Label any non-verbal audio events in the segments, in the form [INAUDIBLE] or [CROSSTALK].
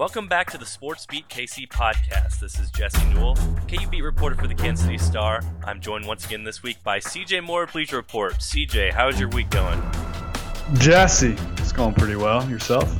Welcome back to the Sports Beat KC podcast. This is Jesse Newell, KU beat reporter for the Kansas City Star. I'm joined once again this week by CJ Moore, Bleacher Report. CJ, how's your week going? Jesse, it's going pretty well. Yourself?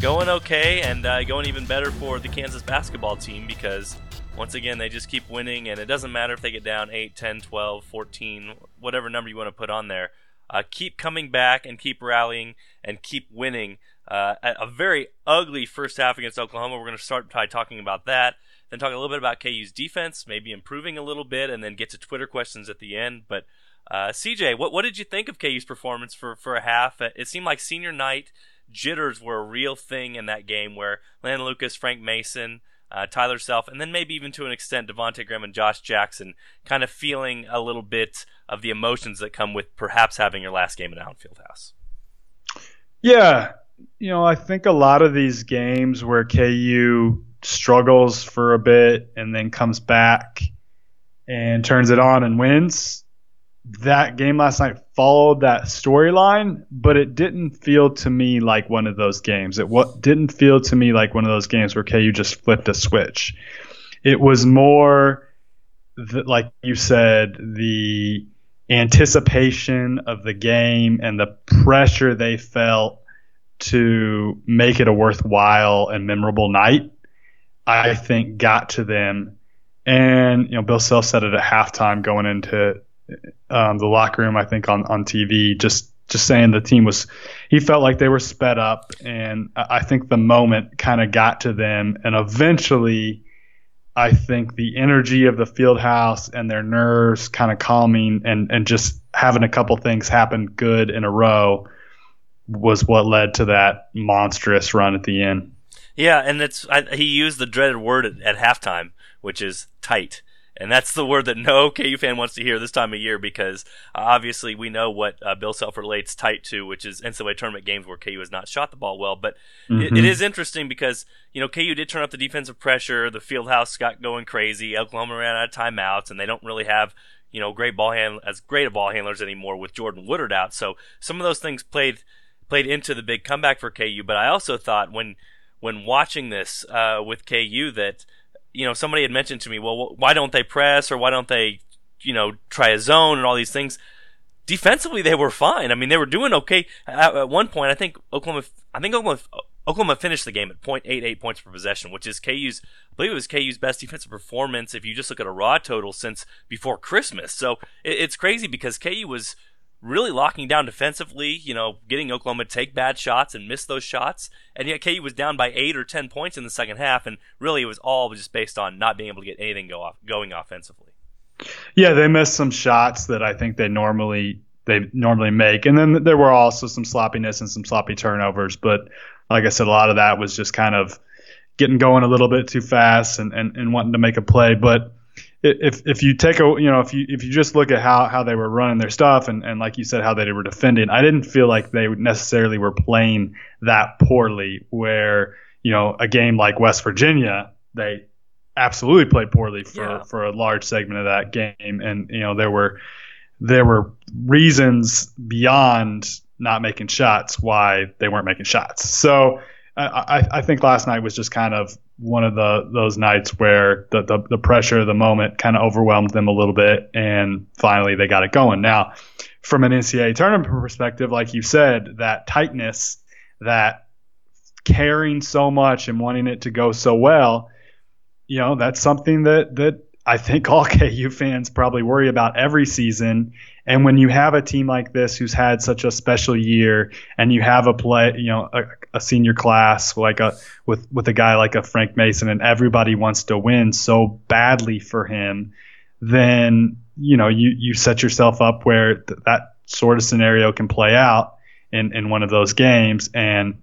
Going okay, and uh, going even better for the Kansas basketball team because once again they just keep winning, and it doesn't matter if they get down 8, 10, 12, 14, whatever number you want to put on there. Uh, keep coming back and keep rallying and keep winning. Uh, a very ugly first half against Oklahoma. We're going to start by talking about that, then talk a little bit about KU's defense, maybe improving a little bit, and then get to Twitter questions at the end. But uh, CJ, what what did you think of KU's performance for for a half? It seemed like senior night jitters were a real thing in that game, where Landen Lucas, Frank Mason. Uh, Tyler Self, and then maybe even to an extent Devonte Graham and Josh Jackson, kind of feeling a little bit of the emotions that come with perhaps having your last game at Allen Fieldhouse. Yeah, you know, I think a lot of these games where KU struggles for a bit and then comes back and turns it on and wins. That game last night followed that storyline, but it didn't feel to me like one of those games. It what didn't feel to me like one of those games where KU just flipped a switch. It was more, like you said, the anticipation of the game and the pressure they felt to make it a worthwhile and memorable night, I think got to them. And, you know, Bill Self said it at halftime going into um, the locker room, I think on, on TV, just, just saying the team was, he felt like they were sped up. And I think the moment kind of got to them. And eventually, I think the energy of the field house and their nerves kind of calming and, and just having a couple things happen good in a row was what led to that monstrous run at the end. Yeah, and it's I, he used the dreaded word at, at, halftime, which is tight, and that's the word that no [LAUGHS] KU fan wants to hear this time of year because uh, obviously we know what uh, Bill Self relates tight to, which is NCAA tournament games where KU has not shot the ball well. But mm-hmm. it, it mm-hmm. interesting because you know KU did turn up the defensive pressure, the field house got going crazy, Oklahoma ran out of timeouts, and they don't really have you know great ball hand as great of ball handlers anymore with Jordan Woodard out. So some of those things played played into the big comeback for KU. But I also thought when when watching this uh, with KU that you know somebody had mentioned to me, well, why don't they press or why don't they you know try a zone and all these things. Defensively, they were fine. I mean, they were doing okay. At, at one point, I think Oklahoma, I think Oklahoma, Oklahoma finished the game at .88 points per possession, which is KU's, I believe it was KU's best defensive performance if you just look at a raw total since before Christmas. So it, it's crazy because KU was really locking down defensively, you know, getting Oklahoma to take bad shots and miss those shots. And yet KU was down by eight or ten points in the second half, and really it was all just based on not being able to get anything go off, going offensively. Yeah, they missed some shots that I think they normally they normally make, and then there were also some sloppiness and some sloppy turnovers. But like I said, a lot of that was just kind of getting going a little bit too fast and, and, and wanting to make a play. But if if you take a you know if you if you just look at how how they were running their stuff and and like you said how they were defending, I didn't feel like they necessarily were playing that poorly. Where you know a game like West Virginia, they absolutely played poorly for yeah. for a large segment of that game, and you know there were there were reasons beyond not making shots why they weren't making shots. So I, I think last night was just kind of one of the those nights where the, the, the pressure of the moment kind of overwhelmed them a little bit, and finally they got it going. Now, from an NCAA tournament perspective, like you said, that tightness, that caring so much and wanting it to go so well, you know, that's something that that I think all [LAUGHS] KU fans probably worry about every season. And when you have a team like this who's had such a special year, and you have a play, you know, a, a, senior class like a with with a guy like a Frank Mason, and everybody wants to win so badly for him, then you know you you set yourself up where th- that sort of scenario can play out in in one of those games, and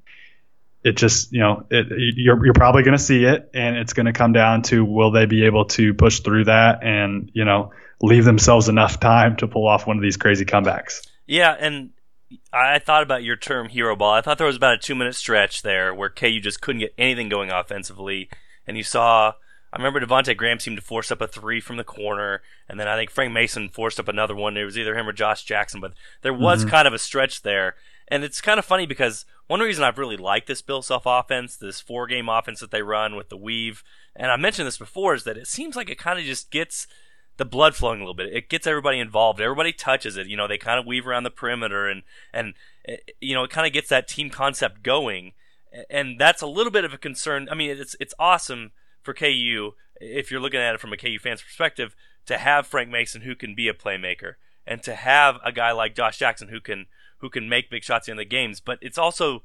it just you know it, you're you're probably going to see it, and it's going to come down to will they be able to push through that, and you know leave themselves enough time to pull off one of these crazy comebacks. Yeah, and I thought about your term hero ball. I thought there was about a two minute stretch there where KU just couldn't get anything going offensively, and you saw. I remember Devonte Graham seemed to force up a three from the corner, and then I think Frank Mason forced up another one. It was either him or Josh Jackson, but there was mm-hmm. kind of a stretch there. And it's kind of funny because one reason I've really liked this Bill Self offense, this four game offense that they run with the weave, and I mentioned this before, is that it seems like it kind of just gets the blood flowing a little bit. It gets everybody involved. Everybody touches it. You know, they kind of weave around the perimeter and, and, eh, you know, it kind of gets that team concept going. And that's a little bit of a concern. I mean, it's, it's awesome for KU if you're looking at it from a KU fan's perspective to have Frank Mason who can be a playmaker and to have a guy like Josh Jackson who can, who can make big shots in the games. But it's also,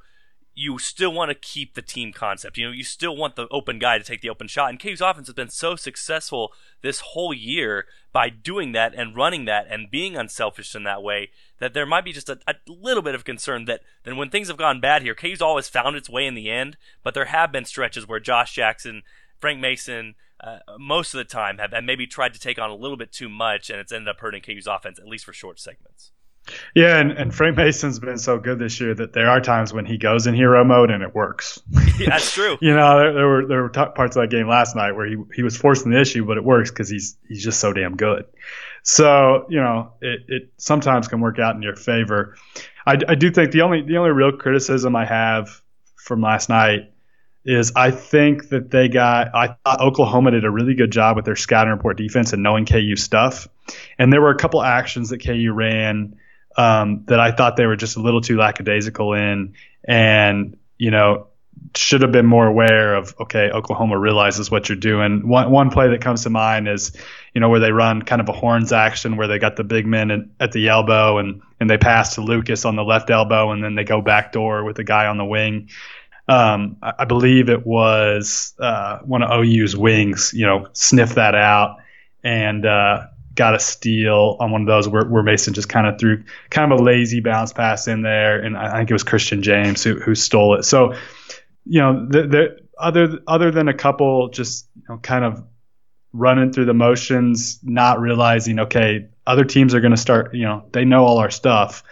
you still want to keep the team concept. You know, you still want the open guy to take the open shot. And KU's offense has been so successful this whole year by doing that and running that and being unselfish in that way that there might be just a, a little bit of concern that then when things have gone bad here, KU's always found its way in the end, but there have been stretches where Josh Jackson, Frank Mason, uh, most of the time have, have maybe tried to take on a little bit too much, and it's ended up hurting KU's offense, at least for short segments. Yeah, and, and Frank Mason's been so good this year that there are times when he goes in hero mode and it works. Yeah, that's true. [LAUGHS] you know, there, there, were there were parts of that game last night where he he was forcing the issue, but it works because he's he's just so damn good. So you know, it, it sometimes can work out in your favor. I, I do think the only the only real criticism I have from last night is I think that they got I thought Oklahoma did a really good job with their scouting report defense and knowing KU stuff, and there were a couple actions that KU ran um, that I thought they were just a little too lackadaisical in, and you know should have been more aware of. Okay, Oklahoma realizes what you're doing. One one play that comes to mind is you know where they run kind of a horns action where they got the big men at the elbow and and they pass to Lucas on the left elbow and then they go back door with the guy on the wing. Um, I, I believe it was uh, one of OU's wings, you know, sniff that out and uh, got a steal on one of those where, where Mason just kind of threw kind of a lazy bounce pass in there, and I think it was Christian James who, who stole it. So, you know, the, the other other than a couple just you know, kind of running through the motions, not realizing okay, other teams are going to start. You know, they know all our stuff.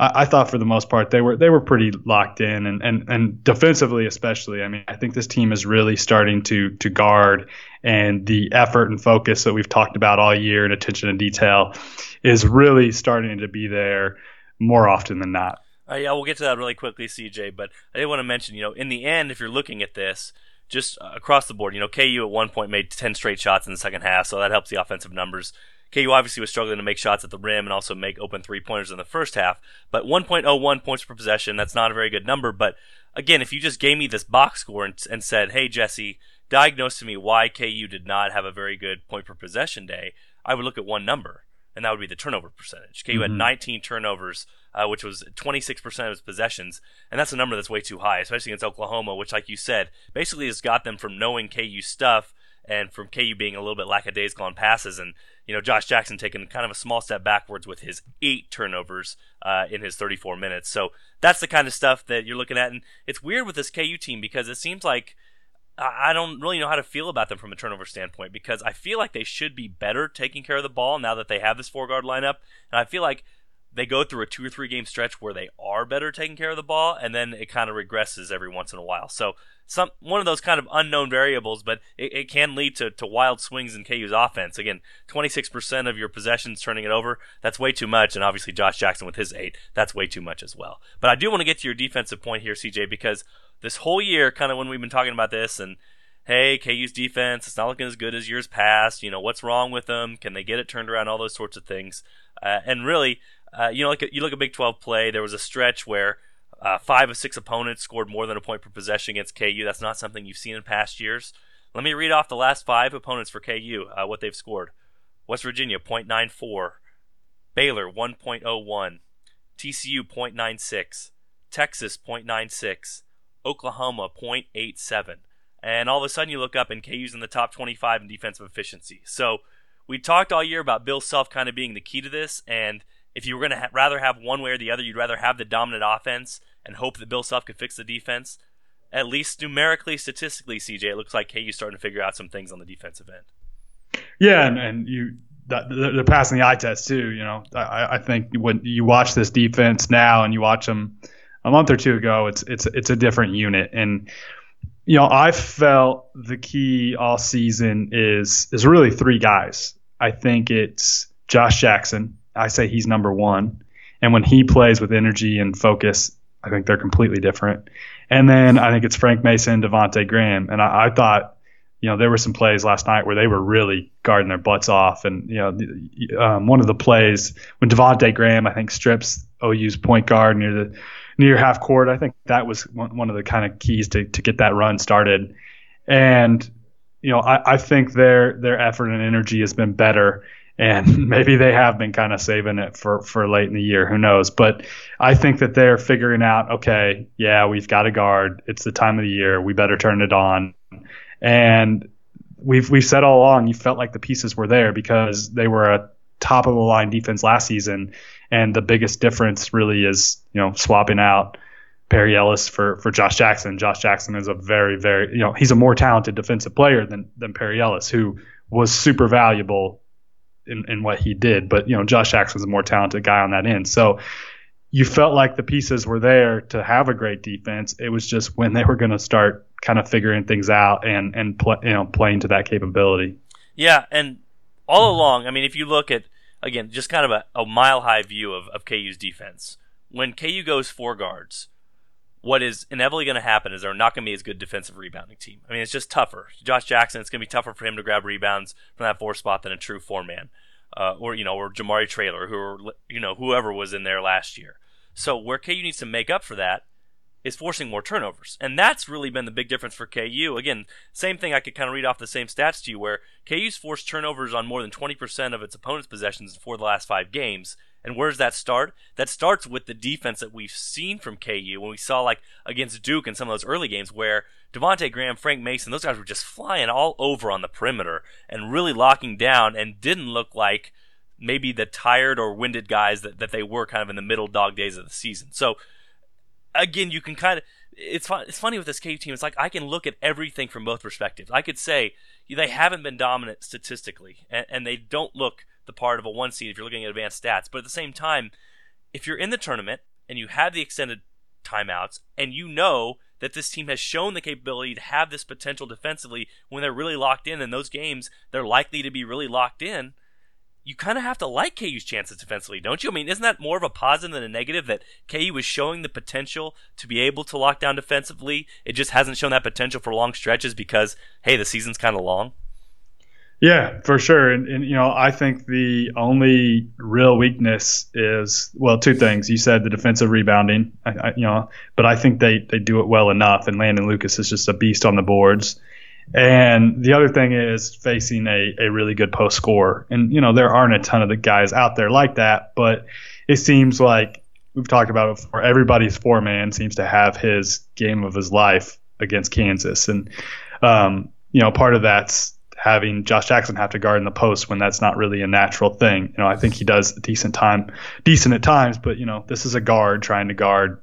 I, I, thought for the most part they were they were pretty locked in, and, and and defensively especially. I mean, I think this team is really starting to to guard and the effort and focus that we've talked about all year and attention to detail is really starting to be there more often than not. Uh, yeah, we'll get to that really quickly, CJ. But I did want to mention, you know, in the end, if you're looking at this, just across the board, you know, KU at one point made 10 straight shots in the second half, so that helps the offensive numbers. KU obviously was struggling to make shots at the rim and also make open three pointers in the first half, but 1.01 points per possession, that's not a very good number. But again, if you just gave me this box score and, and said, hey, Jesse, diagnose to me why KU did not have a very good point per possession day, I would look at one number, and that would be the turnover percentage. KU mm-hmm. had 19 turnovers, uh, which was 26% of its possessions, and that's a number that's way too high, especially against Oklahoma, which, like you said, basically has got them from knowing KU stuff and from KU being a little bit lackadaisical on passes. And, you know, Josh Jackson taking kind of a small step backwards with his eight turnovers uh, in his 34 minutes. So that's the kind of stuff that you're looking at. And it's weird with this KU team because it seems like I don't really know how to feel about them from a turnover standpoint because I feel like they should be better taking care of the ball now that they have this four guard lineup. And I feel like they go through a two or three game stretch where they are better taking care of the ball, and then it kind of regresses every once in a while. So some one of those kind of unknown variables, but it, it can lead to, to wild swings in KU's offense. Again, 26% of your possessions turning it over, that's way too much, and obviously Josh Jackson with his eight, that's way too much as well. But I do want to get to your defensive point here, CJ, because this whole year, kind of when we've been talking about this, and hey, KU's defense, it's not looking as good as years past. You know, what's wrong with them? Can they get it turned around? All those sorts of things. Uh, and really, uh, you know, like you look at Big 12 play, there was a stretch where uh, five of six opponents scored more than a point per possession against KU. That's not something you've seen in past years. Let me read off the last five opponents for KU, uh, what they've scored. West Virginia, 0.94. Baylor, 1.01. TCU, 0.96. Texas, 0.96. Oklahoma 0.87. And all of a sudden you look up and KU's in the top 25 in defensive efficiency. So we talked all year about Bill Self kind of being the key to this. And if you were going to ha- rather have one way or the other, you'd rather have the dominant offense and hope that Bill Self could fix the defense. At least numerically, statistically, CJ, it looks like KU's starting to figure out some things on the defensive end. Yeah, and, and you they're passing the eye test too. You know, I, I think when you watch this defense now and you watch them – a month or two ago, it's it's it's a different unit. And you know, I felt the key all season is is really three guys. I think it's Josh Jackson. I say he's number one, And when he plays with energy and focus, I think they're completely different. And then I think it's Frank Mason, Devonte Graham, and I, I thought you know, there were some plays last night where they were really guarding their butts off. And, you know, um, one of the plays when Devonte Graham, I think, strips OU's point guard near the near half court, I think that was one, one of the kind of keys to, to get that run started. And, you know, I, I think their their effort and energy has been better. And [LAUGHS] maybe they have been kind of saving it for, for late in the year. Who knows? But I think that they're figuring out, okay, yeah, we've got a guard. It's the time of the year. We better turn it on and we've we've said all along, you felt like the pieces were there because they were a top of the line defense last season, and the biggest difference really is you know swapping out Perry Ellis for for Josh Jackson. Josh Jackson is a very very you know he's a more talented defensive player than than Perry Ellis, who was super valuable in, in what he did. But you know Josh Jackson's a more talented guy on that end, so you felt like the pieces were there to have a great defense. It was just when they were going to start kind of figuring things out and and you know playing to that capability. Yeah, and all along, I mean, if you look at again just kind of a, a mile high view of, of KU's defense, when KU goes four guards, what is inevitably going to happen is they're not going to be as good defensive rebounding team. I mean, it's just tougher. Josh Jackson, it's going to be tougher for him to grab rebounds from that four spot than a true four man uh, or you know, or Jamari Traylor, who are, you know, whoever was in there last year. So where KU needs to make up for that is forcing more turnovers, and that's really been the big difference for KU. Again, same thing. I could kind of read off the same stats to you, where KU's forced turnovers on more than 20% of its opponent's possessions for the last five games. And where does that start? That starts with the defense that we've seen from KU when we saw like against Duke in some of those early games where Devonte Graham, Frank Mason, those guys were just flying all over on the perimeter and really locking down and didn't look like maybe the tired or winded guys that, that they were kind of in the middle dog days of the season. So again, you can kind of it's fun, it's funny with this KU team. It's like I can look at everything from both perspectives. I could say they haven't been dominant statistically, and, and they don't look the part of a one seed if you're looking at advanced stats. But at the same time, if you're in the tournament and you have the extended timeouts and you know that this team has shown the capability to have this potential defensively when they're really locked in in those games they're likely to be really locked in you kind of have to like KU's chances defensively, don't you? I mean, isn't that more of a positive than a negative that KU is showing the potential to be able to lock down defensively? It just hasn't shown that potential for long stretches because, hey, the season's kind of long. Yeah, for sure. And, and, you know, I think the only real weakness is well, two things. You said the defensive rebounding, I, I, you know, but I think they they do it well enough. And Landen Lucas is just a beast on the boards. And the other thing is facing a, a really good post score. And, you know, there aren't a ton of the guys out there like that, but it seems like we've talked about it before. Everybody's four man seems to have his game of his life against Kansas. And, um, you know, part of that's having Josh Jackson have to guard in the post when that's not really a natural thing. You know, I think he does a decent time, decent at times, but you know, this is a guard trying to guard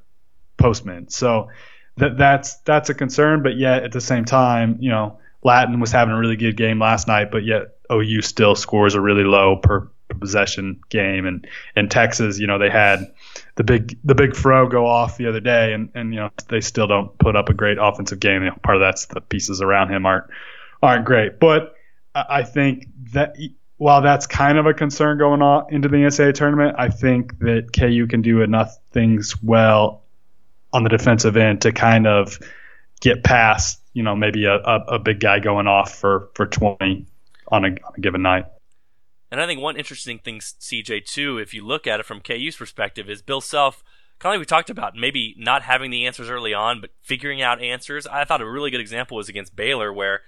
postmen. So that that's that's a concern. But yet at the same time, you know, Lattin was having a really good game last night, but yet OU still scores a really low per, possession game. And in Texas, you know, they had the big the big fro go off the other day, and and you know they still don't put up a great offensive game. You know, part of that's the pieces around him aren't aren't great. But I think that while that's kind of a concern going on into the NCAA tournament, I think that KU can do enough things well on the defensive end to kind of get past, you know, maybe a, a, a big guy going off for, for 20 on a, on a given night. And I think one interesting thing, CJ, too, if you look at it from KU's perspective, is Bill Self, kind of like we talked about, maybe not having the answers early on, but figuring out answers. I thought a really good example was against Baylor, where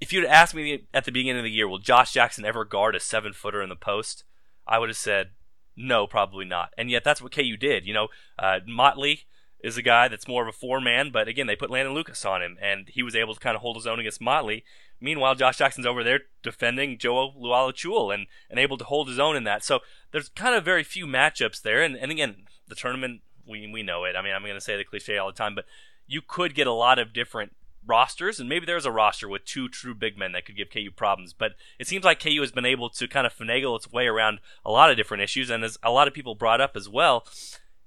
if you'd asked me at the beginning of the year, will Josh Jackson ever guard a seven footer in the post? I would have said, no, probably not. And yet that's what KU did. You know, uh, Motley is a guy that's more of a four man, but again, they put Landen Lucas on him, and he was able to kind of hold his own against Motley. Meanwhile, Josh Jackson's over there defending Joe Luala and, and able to hold his own in that. So there's kind of very few matchups there. And, and again, the tournament, we, we know it. I mean, I'm going to say the cliche all the time, but you could get a lot of different rosters, and maybe there's a roster with two true big men that could give KU problems. But it seems like KU has been able to kind of finagle its way around a lot of different issues, and as a lot of people brought up as well,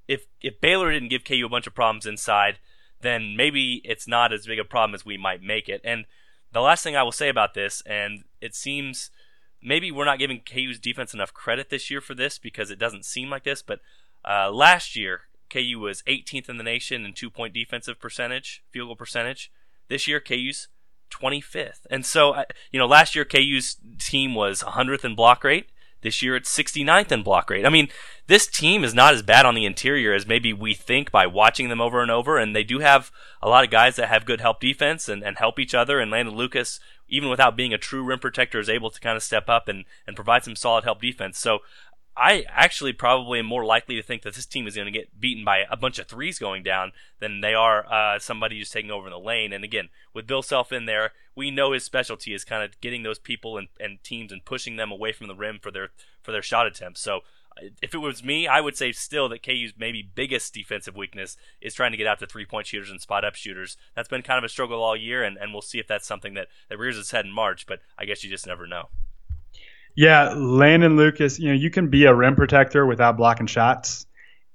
if if Baylor didn't give KU a bunch of problems inside, then maybe it's not as big a problem as we might make it. And the last thing I will say about this, and it seems maybe we're not giving KU's defense enough credit this year for this because it doesn't seem like this, but uh, last year KU was 18th in the nation in two point defensive percentage, field goal percentage. This year KU's 25th. And so, you know, last year KU's team was 100th in block rate. This year it's 69th in block rate. I mean, this team is not as bad on the interior as maybe we think by watching them over and over. And they do have a lot of guys that have good help defense and, and help each other. And Landen Lucas, even without being a true rim protector, is able to kind of step up and, and provide some solid help defense. So I actually probably am more likely to think that this team is going to get beaten by a bunch of threes going down than they are uh, somebody who's taking over in the lane. And again, with Bill Self in there, we know his specialty is kind of getting those people and, and teams and pushing them away from the rim for their for their shot attempts. So uh, if it was me, I would say still that KU's maybe biggest defensive weakness is trying to get out to three point shooters and spot up shooters. That's been kind of a struggle all year, and, and we'll see if that's something that, that rears its head in March, but I guess you just never know. Yeah, Landen Lucas, you know, you can be a rim protector without blocking shots,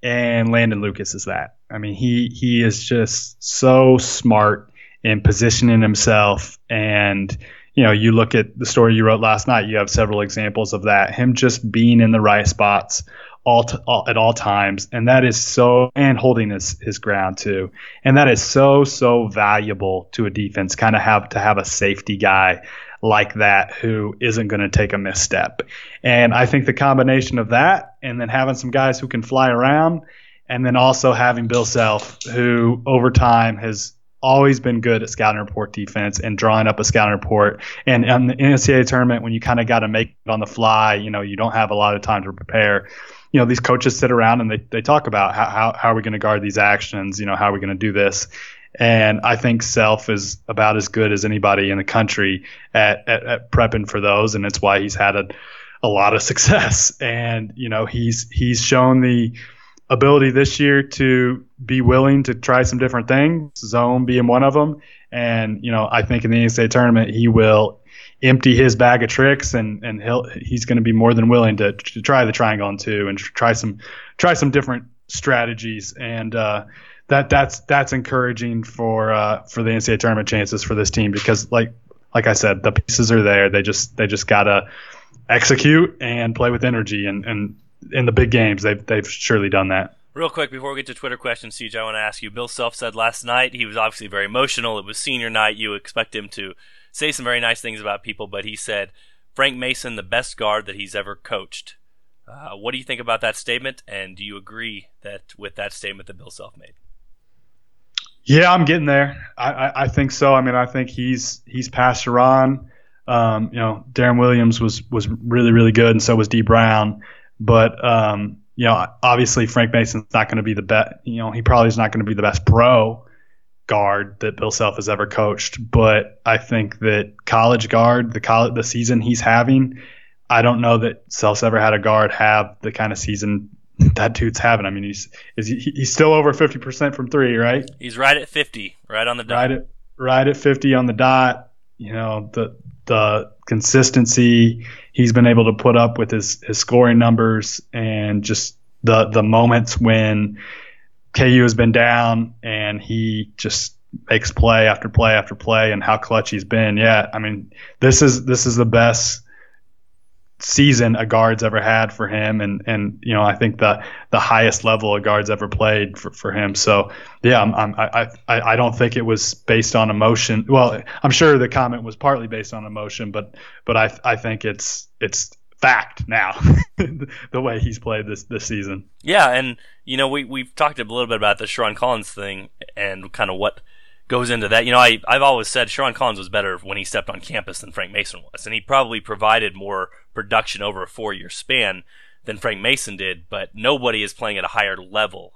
and Landen Lucas is that. I mean, he he is just so smart in positioning himself and you know, you look at the story you wrote last night, you have several examples of that. Him just being in the right spots all, all, at all times, and that is so and holding his his ground too, and that is so so valuable to a defense. Kind of have to have a safety guy like that who isn't going to take a misstep. And I think the combination of that and then having some guys who can fly around and then also having Bill Self who over time has always been good at scouting report defense and drawing up a scouting report. And in the NCAA tournament, when you kind of got to make it on the fly, you know, you don't have a lot of time to prepare. You know, these coaches sit around and they, they talk about how, how, how are we going to guard these actions? You know, how are we going to do this? And I think Self is about as good as anybody in the country at, at, at prepping for those. And it's why he's had a, a lot of [LAUGHS] success. And, you know, he's, he's shown the ability this year to be willing to try some different things, zone being one of them. And, you know, I think in the NCAA tournament, he will empty his bag of tricks and, and he'll, he's going to be more than willing to, to try the triangle on two and try some, try some different strategies. And, uh, that that's that's encouraging for uh, for the NCAA tournament chances for this team because like like I said, the pieces are there. They just they just gotta execute and play with energy and, and in the big games they've they've surely done that. Real quick before we get to Twitter questions, CJ, I want to ask you. Bill Self said last night he was obviously very emotional. It was senior night. You expect him to say some very nice things about people, but he said Frank Mason, the best guard that he's ever coached. Uh, what do you think about that statement? And do you agree that with that statement that Bill Self made? Yeah, I'm getting there. I, I, I, think so. I mean, I think he's he's passed Sherron. Um, you know, Deron Williams was was really really good, and so was Dee Brown. But um, you know, obviously Frank Mason's not going to be the best. You know, he probably is not going to be the best pro guard that Bill Self has ever coached. But I think that college guard, the college the season he's having, I don't know that Self's ever had a guard have the kind of season that dude's having. I mean, he's is he, he's still over fifty percent from three, right? He's right at fifty, right on the dot. Right at right at fifty on the dot. You know the the consistency he's been able to put up with his his scoring numbers and just the the moments when KU has been down and he just makes play after play after play and how clutch he's been. Yeah, I mean this is this is the best season a guard's ever had for him. And and you know I think the the highest level a guard's ever played for, for him. So yeah I'm, I'm, I, I I don't think it was based on emotion. Well I'm sure the comment was partly based on emotion but but I I think it's it's fact now [LAUGHS] the way he's played this this season yeah and you know we we've talked a little bit about the Sherron Collins thing and kind of what goes into that. You know, I, I've always said Sherron Collins was better when he stepped on campus than Frank Mason was, and he probably provided more production over a four year span than Frank Mason did, but nobody is playing at a higher level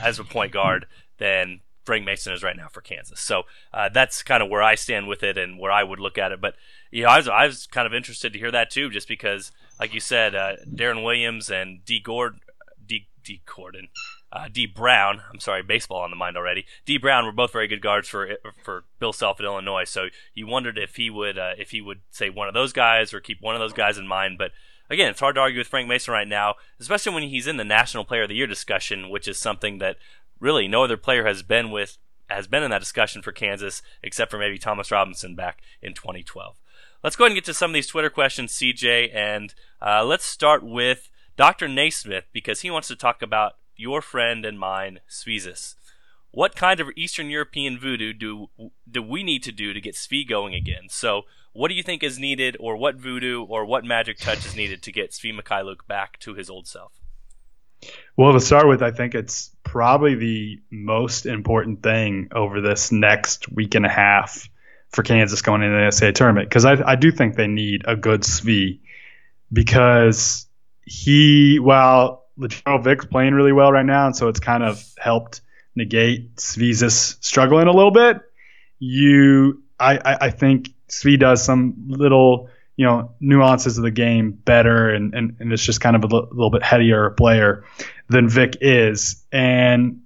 as a point guard than Frank Mason is right now for Kansas. So uh, that's kind of where I stand with it and where I would look at it. But you know, I was I was kind of interested to hear that too, just because, like you said, uh, Deron Williams and Dee Gordon, D Dee Gordon, uh, Dee Brown. I'm sorry, baseball on the mind already. Dee Brown were both very good guards for for Bill Self at Illinois. So you wondered if he would uh, if he would say one of those guys or keep one of those guys in mind. But again, it's hard to argue with Frank Mason right now, especially when he's in the National Player of the Year discussion, which is something that really no other player has been with has been in that discussion for Kansas except for maybe Thomas Robinson back in 2012. Let's go ahead and get to some of these Twitter questions, CJ, and uh, let's start with Dr. Naismith because he wants to talk about your friend and mine, Svizus. What kind of Eastern European voodoo do do we need to do to get Svi going again? So, what do you think is needed, or what voodoo or what magic touch is needed to get Svi Mykhailiuk back to his old self? Well, to start with, I think it's probably the most important thing over this next week and a half for Kansas going into the NCAA tournament because I, I do think they need a good Svi because he, while Lagerald Vick's playing really well right now, and so it's kind of helped negate Svi's struggling a little bit. You, I, I, I think Svi does some little you know nuances of the game better and, and, and it's just kind of a l- little bit headier player than Vick is and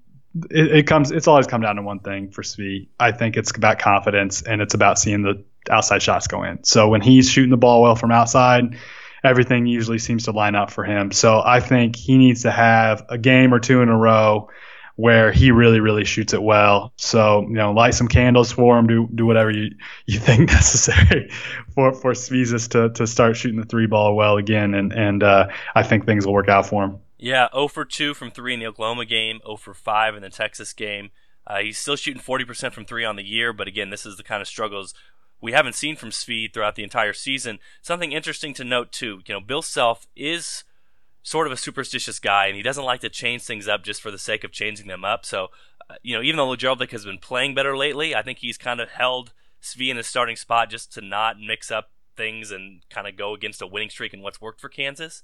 it, it, comes it's always come down to one thing for Svi. I think it's about confidence and it's about seeing the outside shots go in. So when he's shooting the ball well from outside, everything usually seems to line up for him. So I think he needs to have a game or two in a row where he really, really shoots it well. So, you know, light some candles for him, do do whatever you, you think [LAUGHS] necessary for for Svizus to, to start shooting the three ball well again, and and uh, I think things will work out for him. Yeah, 0 for 2 from three in the Oklahoma game, 0 for 5 in the Texas game. Uh, he's still shooting 40% from three on the year, but again, this is the kind of struggles we haven't seen from Svi throughout the entire season. Something interesting to note too, you know, Bill Self is sort of a superstitious guy, and he doesn't like to change things up just for the sake of changing them up. So, uh, you know, even though Lagerald has been playing better lately, I think he's kind of held Svi in his starting spot just to not mix up things and kind of go against a winning streak and what's worked for Kansas.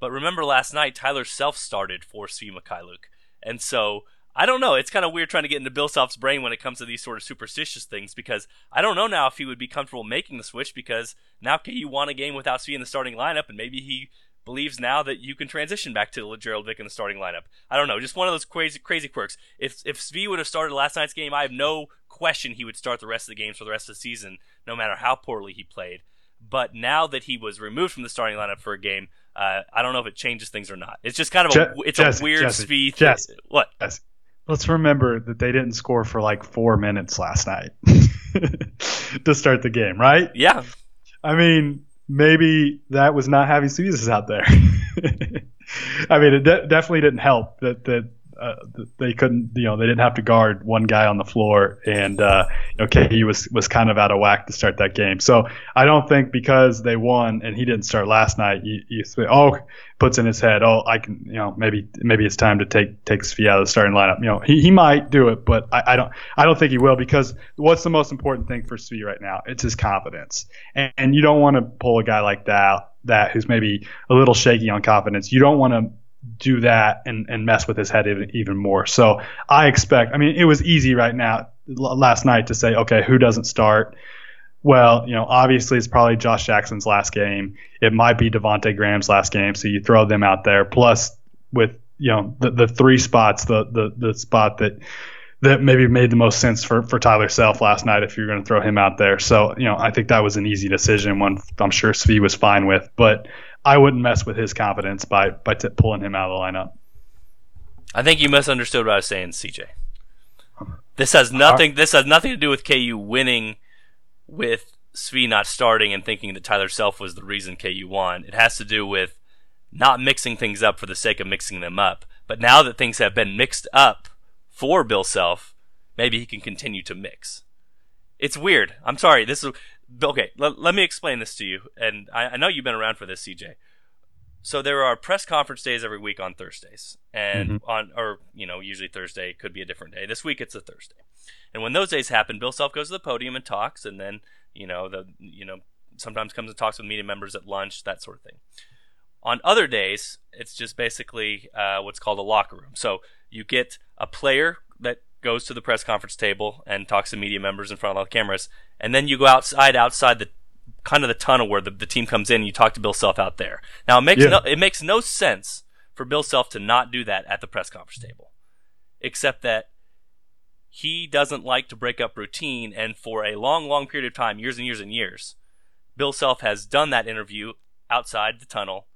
But remember last night, Tyler Self started for Svi Mykhailiuk. And so I don't know. It's kind of weird trying to get into Bill brain when it comes to these sort of superstitious things because I don't know now if he would be comfortable making the switch because now KU won a game without Svi in the starting lineup and maybe he believes now that you can transition back to Gerald Vick in the starting lineup. I don't know, just one of those crazy crazy quirks. If if Svi would have started last night's game, I have no question he would start the rest of the games for the rest of the season, no matter how poorly he played. But now that he was removed from the starting lineup for a game, uh, I don't know if it changes things or not. It's just kind of a it's Jesse, a weird Jesse, Svi. Jesse. What? Jesse. Let's remember that they didn't score for like four minutes last night [LAUGHS] to start the game, right? Yeah. I mean, maybe that was not having Svizus out there. [LAUGHS] I mean, it de- definitely didn't help that that uh, they couldn't, you know, they didn't have to guard one guy on the floor, and uh, you know, KU was was kind of out of whack to start that game. So I don't think because they won and he didn't start last night, you, you oh puts in his head, oh I can, you know, maybe maybe it's time to take take Svi out of the starting lineup. You know, he, he might do it, but I, I don't I don't think he will because what's the most important thing for Svi right now? It's his confidence, and, and you don't want to pull a guy like that that who's maybe a little shaky on confidence. You don't want to do that and, and mess with his head even, even more. So I expect, I mean, it was easy right now last night to say, okay, who doesn't start? Well, you know, obviously it's probably Josh Jackson's last game. It might be Devonte Graham's last game, so you throw them out there. Plus, with you know the, the three spots, the, the the spot that that maybe made the most sense for, for Tyler Self last night if you're going to throw him out there. So, you know, I think that was an easy decision, one I'm sure Svi was fine with. But I wouldn't mess with his confidence by by t- pulling him out of the lineup. I think you misunderstood what I was saying, CJ. This has nothing. Uh-huh. This has nothing to do with KU winning, with Svi not starting and thinking that Tyler Self was the reason KU won. It has to do with not mixing things up for the sake of mixing them up. But now that things have been mixed up for Bill Self, maybe he can continue to mix. It's weird. I'm sorry. This is okay, l- let me explain this to you. And I, I, know you've been around for this, CJ. So there are press conference days every week on Thursdays, and mm-hmm. on or you know usually Thursday could be a different day. This week it's a Thursday, and when those days happen, Bill Self goes to the podium and talks, and then you know the you know sometimes comes and talks with media members at lunch, that sort of thing. On other days, it's just basically uh, what's called a locker room. So you get a player that goes to the press conference table and talks to media members in front of all the cameras, and then you go outside, outside the kind of the tunnel where the, the team comes in. and You talk to Bill Self out there. Now it makes yeah. no it makes no sense for Bill Self to not do that at the press conference table, except that he doesn't like to break up routine, and for a long, long period of time, years and years and years, Bill Self has done that interview outside the tunnel,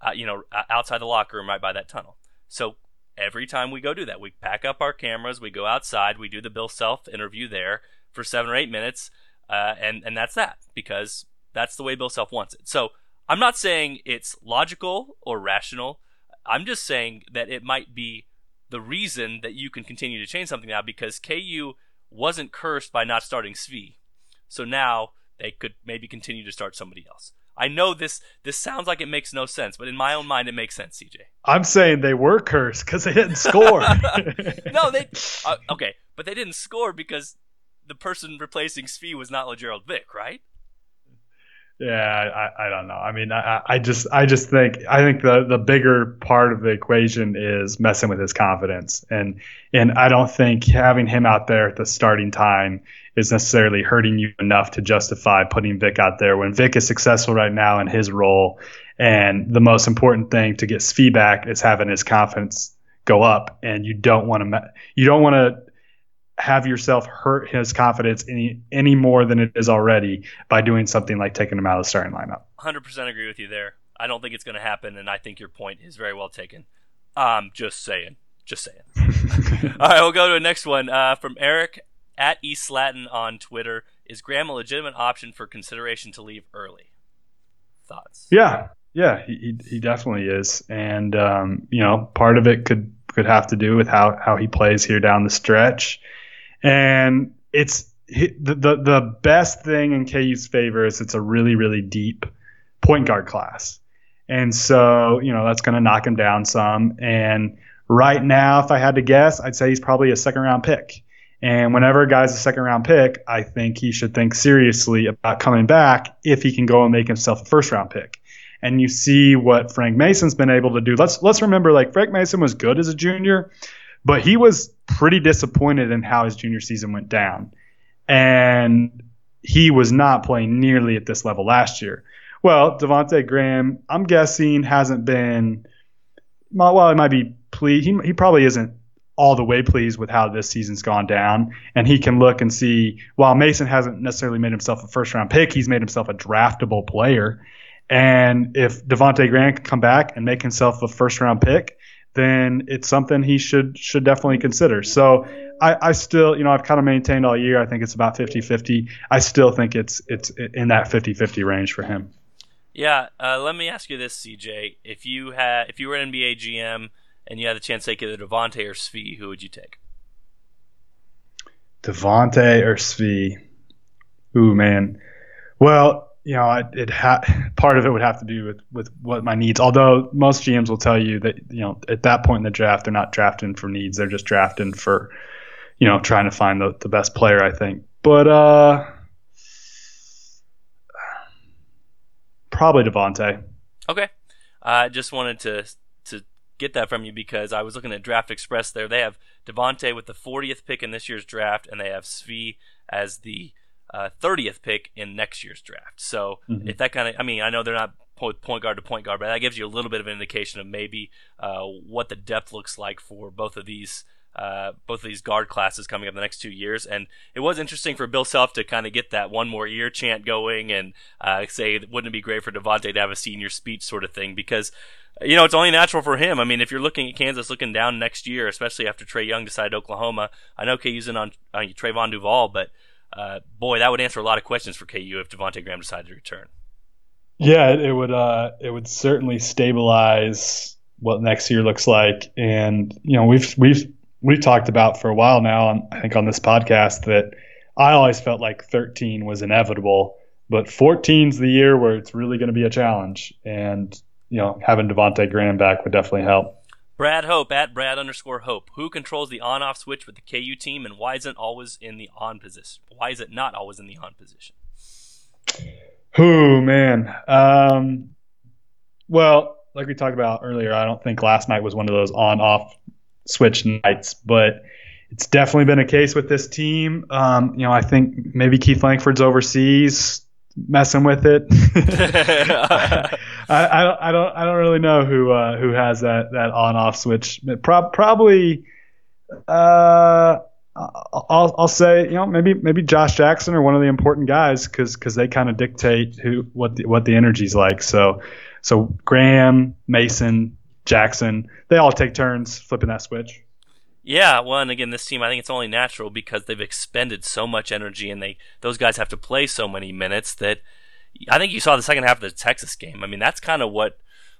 uh, you know, outside the locker room, right by that tunnel. So every time we go do that. We pack up our cameras, we go outside, we do the Bill Self interview there for seven or eight minutes. uh, and and that's that because that's the way Bill Self wants it. So I'm not saying it's logical or rational. I'm just saying that it might be the reason that you can continue to change something now because KU wasn't cursed by not starting Svi. So now they could maybe continue to start somebody else. I know this this sounds like it makes no sense, but in my own mind it makes sense, CJ. I'm saying they were cursed because they didn't score. [LAUGHS] no, they uh, okay, but they didn't score because the person replacing Svi was not Lagerald Vick, right? Yeah, I, I don't know. I mean, I, I just I just think I think the the bigger part of the equation is messing with his confidence, and and I don't think having him out there at the starting time is necessarily hurting you enough to justify putting Vick out there when Vick is successful right now in his role, and the most important thing to get feedback is having his confidence go up, and you don't want to you don't want to have yourself hurt his confidence any any more than it is already by doing something like taking him out of the starting lineup. 100% agree with you there. I don't think it's going to happen, and I think your point is very well taken. I'm just saying. Just saying. [LAUGHS] All right, we'll go to the next one uh, from Eric at East Latin on Twitter. Is Graham a legitimate option for consideration to leave early? Thoughts? Yeah, yeah, he he definitely is, and um, you know, part of it could could have to do with how how he plays here down the stretch and it's the, the best thing in KU's favor is it's a really really deep point guard class, and so you know that's going to knock him down some. And right now, if I had to guess, I'd say he's probably a second round pick. And whenever a guy's a second round pick, I think he should think seriously about coming back if he can go and make himself a first round pick. And you see what Frank Mason's been able to do. Let's let's remember like Frank Mason was good as a junior, but he was pretty disappointed in how his junior season went down. And he was not playing nearly at this level last year. Well, Devonte Graham, I'm guessing, hasn't been, well, he might be pleased. He, he probably isn't all the way pleased with how this season's gone down. And he can look and see, while Mason hasn't necessarily made himself a first round pick, he's made himself a draftable player. And if Devonte Graham can come back and make himself a first round pick, then it's something he should should definitely consider. So I, I still, you know, I've kind of maintained all year. I think it's about 50-50. I still think it's it's in that 50-50 range for him. Yeah, uh, let me ask you this, CJ: If you had, if you were an NBA GM and you had the chance to take either Devonte or Svi, who would you take? Devonte or Svi? Ooh, man. Well, you know, it, it ha- part of it would have to do with, with what my needs. Although most GMs will tell you that you know at that point in the draft they're not drafting for needs; they're just drafting for you know trying to find the, the best player. I think, but uh, probably Devonte. Okay, I uh, just wanted to to get that from you because I was looking at Draft Express. There, they have Devonte with the 40th pick in this year's draft, and they have Svi as the uh, 30th pick in next year's draft. So mm-hmm. if that kind of, I mean, I know they're not point guard to point guard, but that gives you a little bit of an indication of maybe uh, what the depth looks like for both of these. Uh, both of these guard classes coming up the next two years, and it was interesting for Bill Self to kind of get that one more year chant going, and uh, say, wouldn't it be great for Devonte to have a senior speech sort of thing? Because you know, it's only natural for him. I mean, if you're looking at Kansas looking down next year, especially after Trae Young decided Oklahoma, I know KU's in on, on Trevon Duval, but uh, boy, that would answer a lot of questions for KU if Devonte Graham decided to return. Yeah, it, would. Uh, it would certainly stabilize what next year looks like, and you know, we've we've we've talked about for a while now. On, I think on this podcast that I always felt like 13 was inevitable, but 14's the year where it's really going to be a challenge, and you know, having Devonte Graham back would definitely help. Brad Hope at Brad underscore Hope. Who controls the on off switch with the KU team and why isn't always in the on position? Why is it not always in the on position? Oh man. Um, well, like we talked about earlier, I don't think last night was one of those on off switch nights, but it's definitely been a case with this team. Um, you know, I think maybe Keith Langford's overseas messing with it. [LAUGHS] [LAUGHS] I, I, I, don't I don't really know who uh, who has that that on off switch. Pro- probably uh, I'll I'll say you know maybe maybe Josh Jackson or one of the important guys because because they kind of dictate who what the, what the energy's like. So so Graham Mason Jackson they all take turns flipping that switch. Yeah, well, and again, this team, I think it's only natural because they've expended so much energy, and they those guys have to play so many minutes that I think you saw the second half of the Texas game. I mean, that's kind of what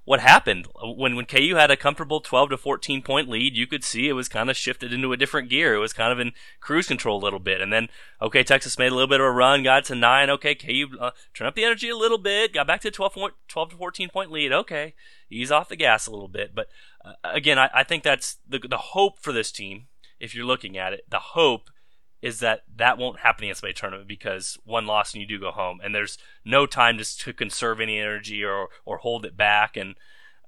what happened when when KU had a comfortable 12 to 14 point lead. You could see it was kind of shifted into a different gear. It was kind of in cruise control a little bit, and then okay, Texas made a little bit of a run, got to nine. Okay, KU uh, turned up the energy a little bit, got back to 12, 12 to 14 point lead. Okay, ease off the gas a little bit, but uh, again, I, I think that's the the hope for this team. If you're looking at it, the hope is that that won't happen in the NCAA tournament because one loss and you do go home, and there's no time to, to conserve any energy or or hold it back. And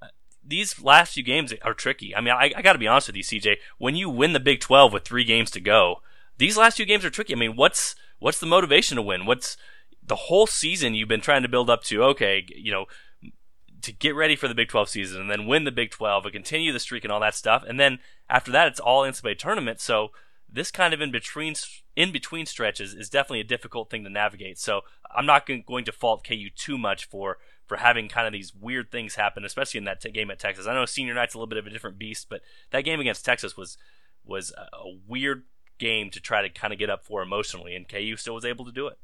uh, these last few games are tricky. I mean, I, I got to be honest with you, CJ. When you win the Big 12 with three games to go, these last few games are tricky. I mean, what's what's the motivation to win? What's the whole season you've been trying to build up to? Okay, you know, to get ready for the Big 12 season and then win the Big 12 and continue the streak and all that stuff. And then after that, it's all NCAA tournament. So this kind of in between in between stretches is definitely a difficult thing to navigate. So I'm not going to fault KU too much for for having kind of these weird things happen, especially in that t- game at Texas. I know senior night's a little bit of a different beast, but that game against Texas was was a weird game to try to kind of get up for emotionally, and KU still was able to do it.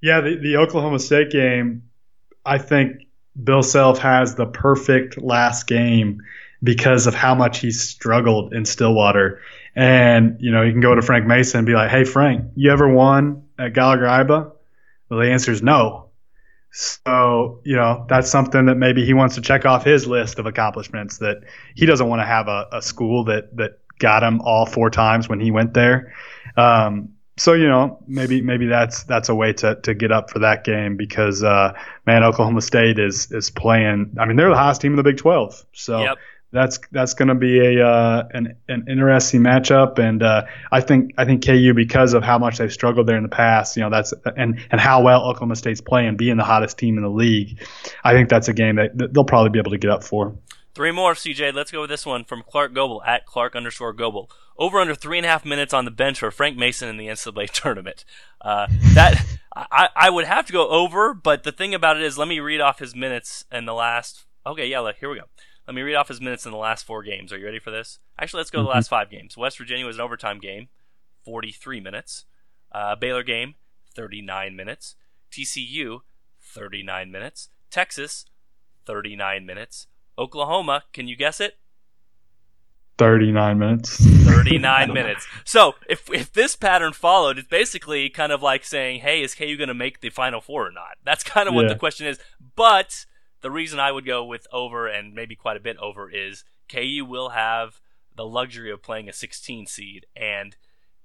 Yeah, the, the Oklahoma State game, I think Bill Self has the perfect last game because of how much he struggled in Stillwater. And, you know, you can go to Frank Mason and be like, hey, Frank, you ever won at Gallagher Iba? Well, the answer is no. So, you know, that's something that maybe he wants to check off his list of accomplishments that he doesn't want to have a, a school that, that got him all four times when he went there. Um, so you know maybe maybe that's that's a way to, to get up for that game because uh, man Oklahoma State is is playing. I mean they're the highest team in the Big 12. So yep that's that's going to be a uh, an, an interesting matchup, and uh, I think I think KU because of how much they've struggled there in the past, you know that's and and how well Oklahoma State's playing, being the hottest team in the league, I think that's a game that, they'll probably be able to get up for. Three more, CJ. Let's go with this one from Clark Goble at Clark underscore Goble. Over under three and a half minutes on the bench for Frank Mason in the NCAA [LAUGHS] tournament. Uh, that I, I would have to go over, but the thing about it is, let me read off his minutes in the last. Okay, yeah, look, here we go. Let me read off his minutes in the last four games. Are you ready for this? Actually, let's go to the last five games. West Virginia was an overtime game, 43 minutes. Uh, Baylor game, 39 minutes. TCU, 39 minutes. Texas, 39 minutes. Oklahoma, can you guess it? 39 minutes. 39 [LAUGHS] minutes. So, if if this pattern followed, it's basically kind of like saying, "Hey, is KU going to make the final four or not?" That's kind of what yeah. the question is. But the reason I would go with over and maybe quite a bit over is KU will have the luxury of playing a 16 seed, and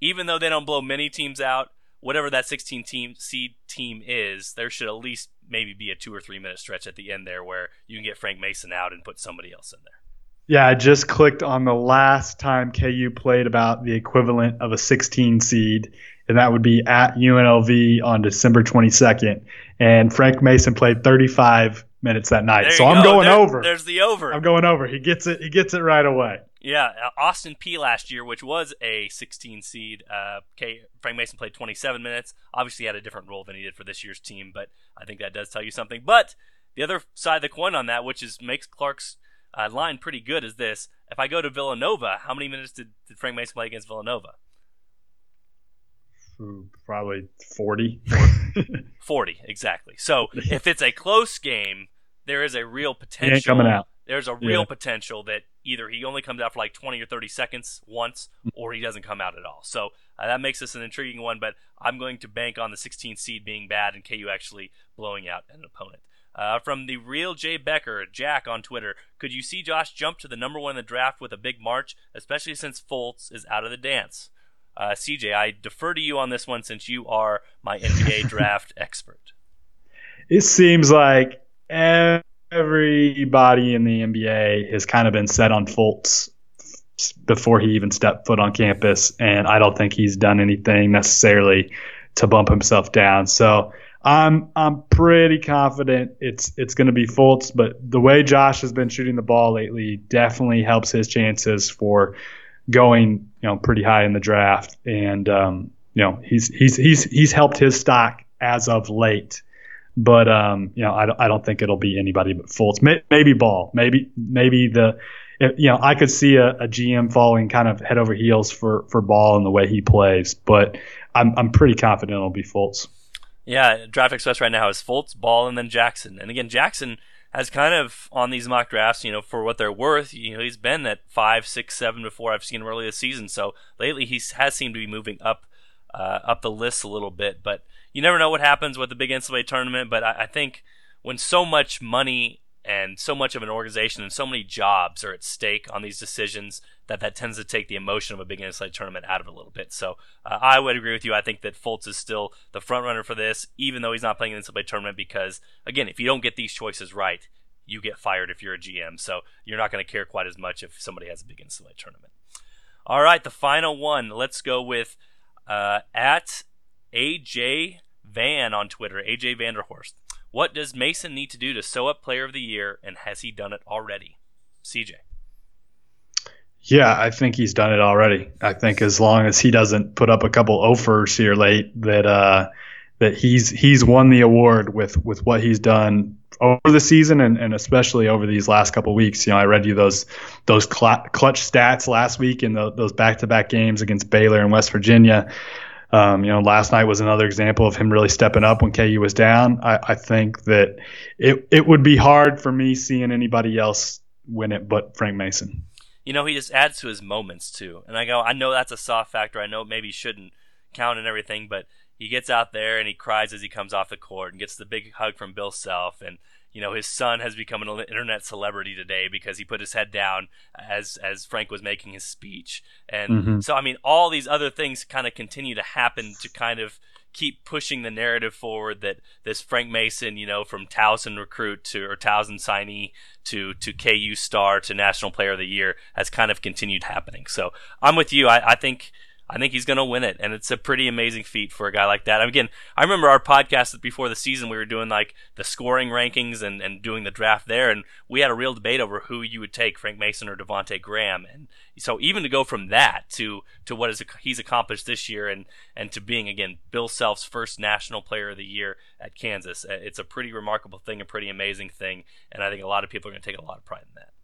even though they don't blow many teams out, whatever that 16 team seed team is, there should at least maybe be a two or three minute stretch at the end there where you can get Frank Mason out and put somebody else in there. Yeah, I just clicked on the last time KU played about the equivalent of a 16 seed, and that would be at UNLV on December 22nd. And Frank Mason played 35 minutes that night. So I'm go. going there, over. There's the over. I'm going over. He gets it. He gets it right away. Yeah, uh, Austin Peay last year, which was a 16 seed. Uh, K, Frank Mason played 27 minutes. Obviously, had a different role than he did for this year's team, but I think that does tell you something. But the other side of the coin on that, which is makes Clark's uh, line pretty good, is this: if I go to Villanova, how many minutes did, did Frank Mason play against Villanova? probably 40. 40, exactly. So [LAUGHS] if it's a close game, there is a real potential. ain't coming out. There's a real yeah. potential that either he only comes out for like 20 or 30 seconds once, or he doesn't come out at all. So uh, that makes this an intriguing one. But I'm going to bank on the 16 seed being bad and KU actually blowing out an opponent. Uh, from the real Jay Becker, Jack on Twitter, could you see Josh jump to the number one in the draft with a big march, especially since Fultz is out of the dance? Uh, CJ, I defer to you on this one since you are my NBA [LAUGHS] draft expert. It seems like everybody in the NBA has kind of been set on Fultz before he even stepped foot on campus, and I don't think he's done anything necessarily to bump himself down. So I'm I'm pretty confident it's it's going to be Fultz, but the way Josh has been shooting the ball lately definitely helps his chances for going you know pretty high in the draft, and um, you know he's he's he's he's helped his stock as of late. But um, you know, I don't, I don't think it'll be anybody but Fultz. Maybe Ball. Maybe maybe the it, you know, I could see a, a, GM falling kind of head over heels for for Ball and the way he plays, but I'm I'm pretty confident it'll be Fultz. Yeah, Draft Express right now is Fultz, Ball, and then Jackson. And again, Jackson has kind of on these mock drafts, you know, for what they're worth, you know, he's been at five, six, seven before I've seen him early this season. So lately, he has seemed to be moving up uh, up the list a little bit. But you never know what happens with the big NCAA tournament. But I, I think when so much money and so much of an organization and so many jobs are at stake on these decisions that that tends to take the emotion of a big NCAA tournament out of it a little bit. So uh, I would agree with you. I think that Fultz is still the front runner for this, even though he's not playing in the NCAA tournament. Because again, if you don't get these choices right, you get fired if you're a GM. So you're not going to care quite as much if somebody has a big NCAA tournament. All right, the final one. Let's go with uh, at AJ Van on Twitter, AJ Vanderhorst. What does Mason need to do to sew up Player of the Year, and has he done it already? CJ. Yeah, I think he's done it already. I think as long as he doesn't put up a couple offers here late, that uh, that he's he's won the award with with what he's done over the season and, and especially over these last couple weeks. You know, I read you those those cl- clutch stats last week in the, those back to back games against Baylor and West Virginia. Um, you know, last night was another example of him really stepping up when KU was down. I, I think that it it would be hard for me seeing anybody else win it but Frank Mason you know, he just adds to his moments too. And I go, I know that's a soft factor. I know maybe shouldn't count and everything, but he gets out there and he cries as he comes off the court and gets the big hug from Bill Self and you know his son has become an internet celebrity today because he put his head down as as Frank was making his speech and mm-hmm. so I mean all these other things kind of continue to happen to kind of keep pushing the narrative forward that this Frank Mason, you know, from Towson recruit to or Towson signee to to KU star to National Player of the Year has kind of continued happening. So I'm with you. I, I think I think he's going to win it, and it's a pretty amazing feat for a guy like that. Again, I remember our podcast before the season. We were doing like the scoring rankings and, and doing the draft there, and we had a real debate over who you would take, Frank Mason or Devonte Graham. And so even to go from that to to what is he's accomplished this year, and and to being again Bill Self's first National Player of the Year at Kansas, uh, it's a pretty remarkable thing, a pretty amazing thing, and I think a lot of people are going to take a lot of pride in that.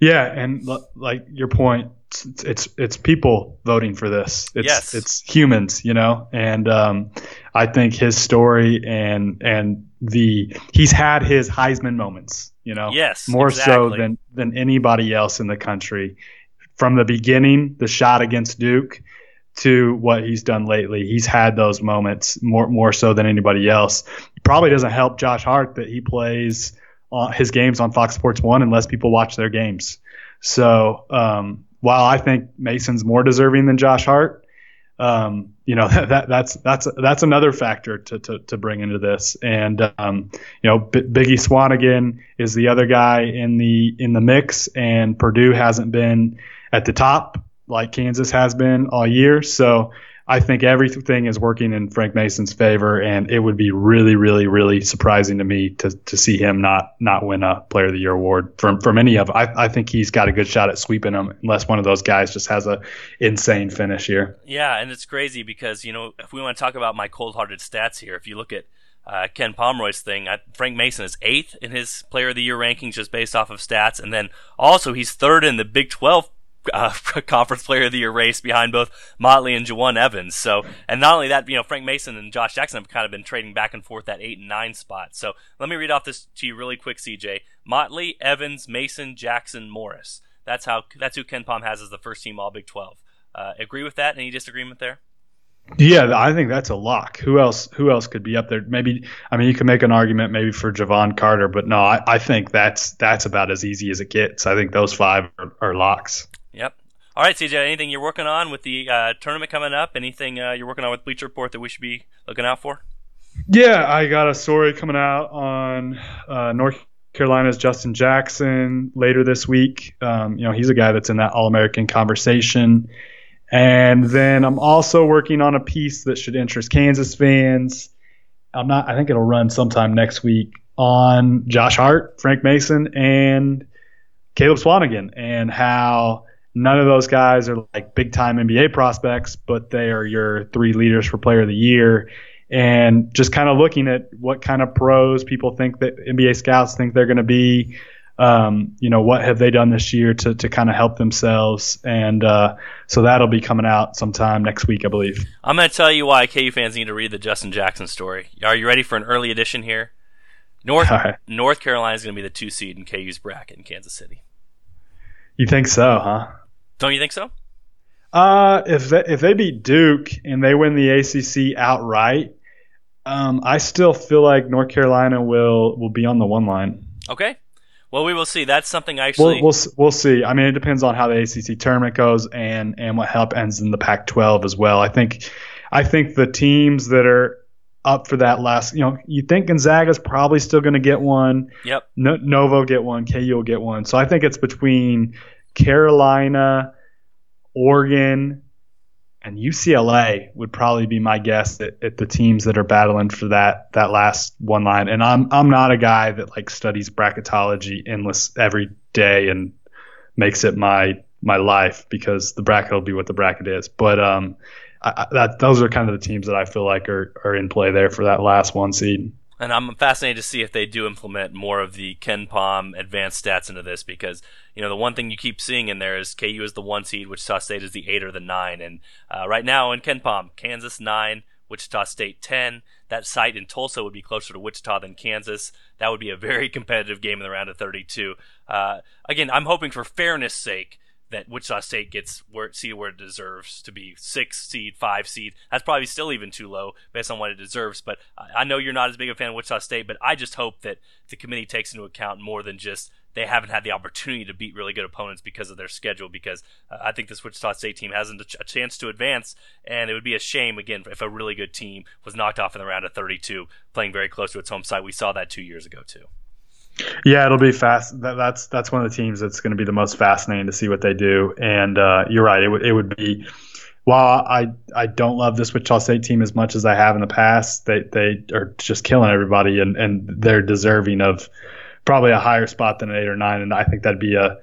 Yeah, and like your point, it's, it's it's, people voting for this. It's yes. it's humans, you know. And um, I think his story and and the he's had his Heisman moments, you know. Yes, more exactly. so than than anybody else in the country. From the beginning, the shot against Duke to what he's done lately. He's had those moments more more so than anybody else. It probably doesn't help Josh Hart that he plays uh, his games on Fox Sports One unless people watch their games. So um, while I think Mason's more deserving than Josh Hart, um, you know [LAUGHS] that, that, that's that's that's another factor to, to, to bring into this. And um, you know B- Biggie Swanigan is the other guy in the in the mix, and Purdue hasn't been at the top like Kansas has been all year. So I think everything is working in Frank Mason's favor, and it would be really, really, really surprising to me to, to see him not not win a Player of the Year award from from any of. I, I think he's got a good shot at sweeping them, unless one of those guys just has a insane finish here. Yeah, and it's crazy because you know if we want to talk about my cold-hearted stats here, if you look at uh, Ken Pomeroy's thing. Frank Mason is eighth in his Player of the Year rankings just based off of stats, and then also he's third in the Big 12 uh, [LAUGHS] conference player of the year race behind both Motley and Jawun Evans. So, and not only that, you know, Frank Mason and Josh Jackson have kind of been trading back and forth that eight and nine spot. So, let me read off this to you really quick, CJ. Motley, Evans, Mason, Jackson, Morris. That's how. That's who KenPom has as the first team All Big Twelve. Uh, agree with that? Any disagreement there? Yeah, I think that's a lock. Who else? Who else could be up there? Maybe. I mean, you can make an argument maybe for Jevon Carter, but no, I, I think that's that's about as easy as it gets. I think those five are, are locks. Yep. All right, CJ. Anything you're working on with the uh, tournament coming up? Anything uh, you're working on with Bleacher Report that we should be looking out for? Yeah, I got a story coming out on uh, North Carolina's Justin Jackson later this week. Um, you know, he's a guy that's in that All American conversation. And then I'm also working on a piece that should interest Kansas fans. I'm not. I think it'll run sometime next week on Josh Hart, Frank Mason, and Caleb Swanigan, and how none of those guys are like big time NBA prospects, but they are your three leaders for player of the year. And just kind of looking at what kind of pros people think that NBA scouts think they're going to be. Um, you know, what have they done this year to, to kind of help themselves? And uh, so that'll be coming out sometime next week, I believe. I'm going to tell you why KU fans need to read the Justin Jackson story. Are you ready for an early edition here? North right. North Carolina is going to be the two seed in KU's bracket in Kansas City. You think so, huh? Don't you think so? Uh, if they, if they beat Duke and they win the ACC outright, um, I still feel like North Carolina will will be on the one line. Okay. Well, we will see. That's something I actually. We'll, we'll, we'll see. I mean, it depends on how the ACC tournament goes and and what happens in the Pac-12 as well. I think I think the teams that are up for that last, you know, you think Gonzaga's probably still going to get one. Yep. No, Nova get one. KU will get one. So I think it's between Carolina, Oregon, and UCLA would probably be my guess at, at, the teams that are battling for that that last one line. And I'm I'm not a guy that like studies bracketology endless every day and makes it my my life because the bracket will be what the bracket is. But um, I, that those are kind of the teams that I feel like are are in play there for that last one seed. And I'm fascinated to see if they do implement more of the KenPom advanced stats into this because, you know, the one thing you keep seeing in there is KU is the one seed, Wichita State is the eight or the nine. And uh, right now in KenPom, Kansas nine, Wichita State 10. That site in Tulsa would be closer to Wichita than Kansas. That would be a very [LAUGHS] competitive game in the round of 32. Uh, again, I'm hoping for fairness sake that Wichita State gets where seed where it deserves to be six seed, five seed. That's probably still even too low based on what it deserves. But I know you're not as big a fan of Wichita State, but I just hope that the committee takes into account more than just they haven't had the opportunity to beat really good opponents because of their schedule. Because uh, I think this Wichita State team hasn't a chance to advance, and it would be a shame again if a really good team was knocked off in the round of 32, playing very close to its home site. We saw that two years ago too. Yeah, it'll be fast. That, that's that's one of the teams that's going to be the most fascinating to see what they do. And uh, you're right. It would it would be. While I I don't love this Wichita State team as much as I have in the past, they they are just killing everybody, and and they're deserving of probably a higher spot than an eight or nine. And I think that'd be a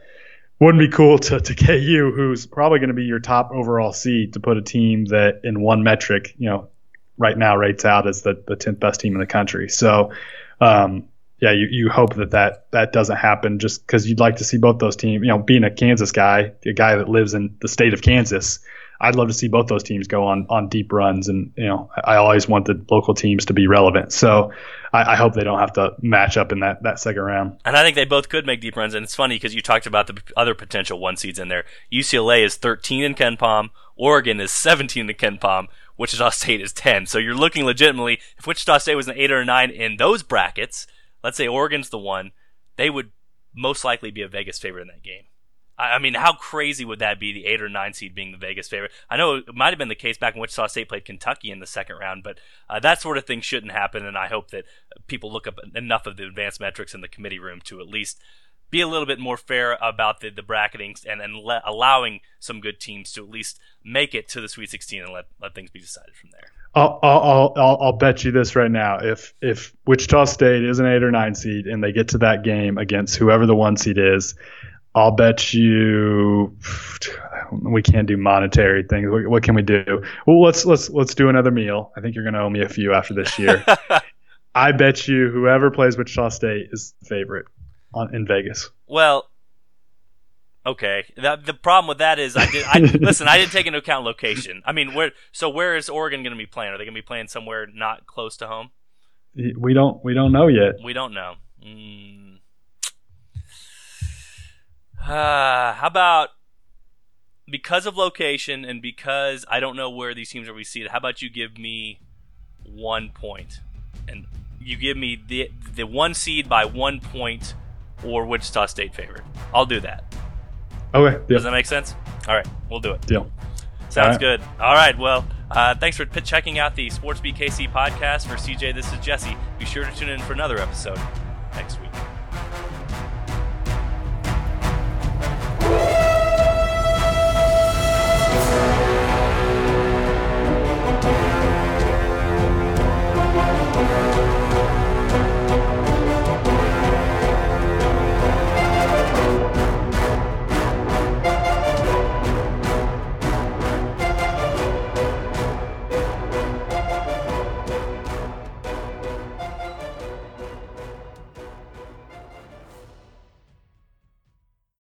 wouldn't be cool to, to KU, who's probably going to be your top overall seed, to put a team that in one metric, you know, right now rates out as the the tenth best team in the country. So. Um, yeah, you, you hope that, that that doesn't happen just because you'd like to see both those teams. You know, being a Kansas guy, a guy that lives in the state of Kansas, I'd love to see both those teams go on on deep runs. And you know, I always want the local teams to be relevant. So I, I hope they don't have to match up in that that second round. And I think they both could make deep runs. And it's funny because you talked about the other potential one seeds in there. UCLA is 13 in KenPom. Oregon is 17 in KenPom. Wichita State is 10. So you're looking legitimately, if Wichita State was an 8 or a 9 in those brackets, let's say Oregon's the one, they would most likely be a Vegas favorite in that game. I, mean, how crazy would that be? The eight or nine seed being the Vegas favorite. I know it might have been the case back when Wichita State played Kentucky in the second round, but uh, that sort of thing shouldn't happen. And I hope that people look up enough of the advanced metrics in the committee room to at least be a little bit more fair about the, the and, and le- allowing some good teams to at least make it to the Sweet 16 and let, let things be decided from there. I'll, I'll, I'll, I'll bet you this right now. If if Wichita State is an eight or nine seed and they get to that game against whoever the one seed is, I'll bet you we can't do monetary things. What, what, can we do? Well, let's let's let's do another meal. I think you're going to owe me a few after this year. [LAUGHS] I bet you whoever plays Wichita State is favorite on, in Vegas. Well, Okay. The, the problem with that is I did. I, [LAUGHS] listen, I didn't take into account location. I mean, where? So where is Oregon going to be playing? Are they going to be playing somewhere not close to home? We don't. We don't know yet. We don't know. Mm. Uh, how about because of location and because I don't know where these teams are be seated? How about you give me one point, and you give me the the one seed by one point, or Wichita State favorite? I'll do that. Okay. Does that make sense? All right, we'll do it. Deal. Sounds All right. good. All right. Well, uh, thanks for p- checking out the Sports BKC podcast. For CJ, this is Jesse. Be sure to tune in for another episode next week.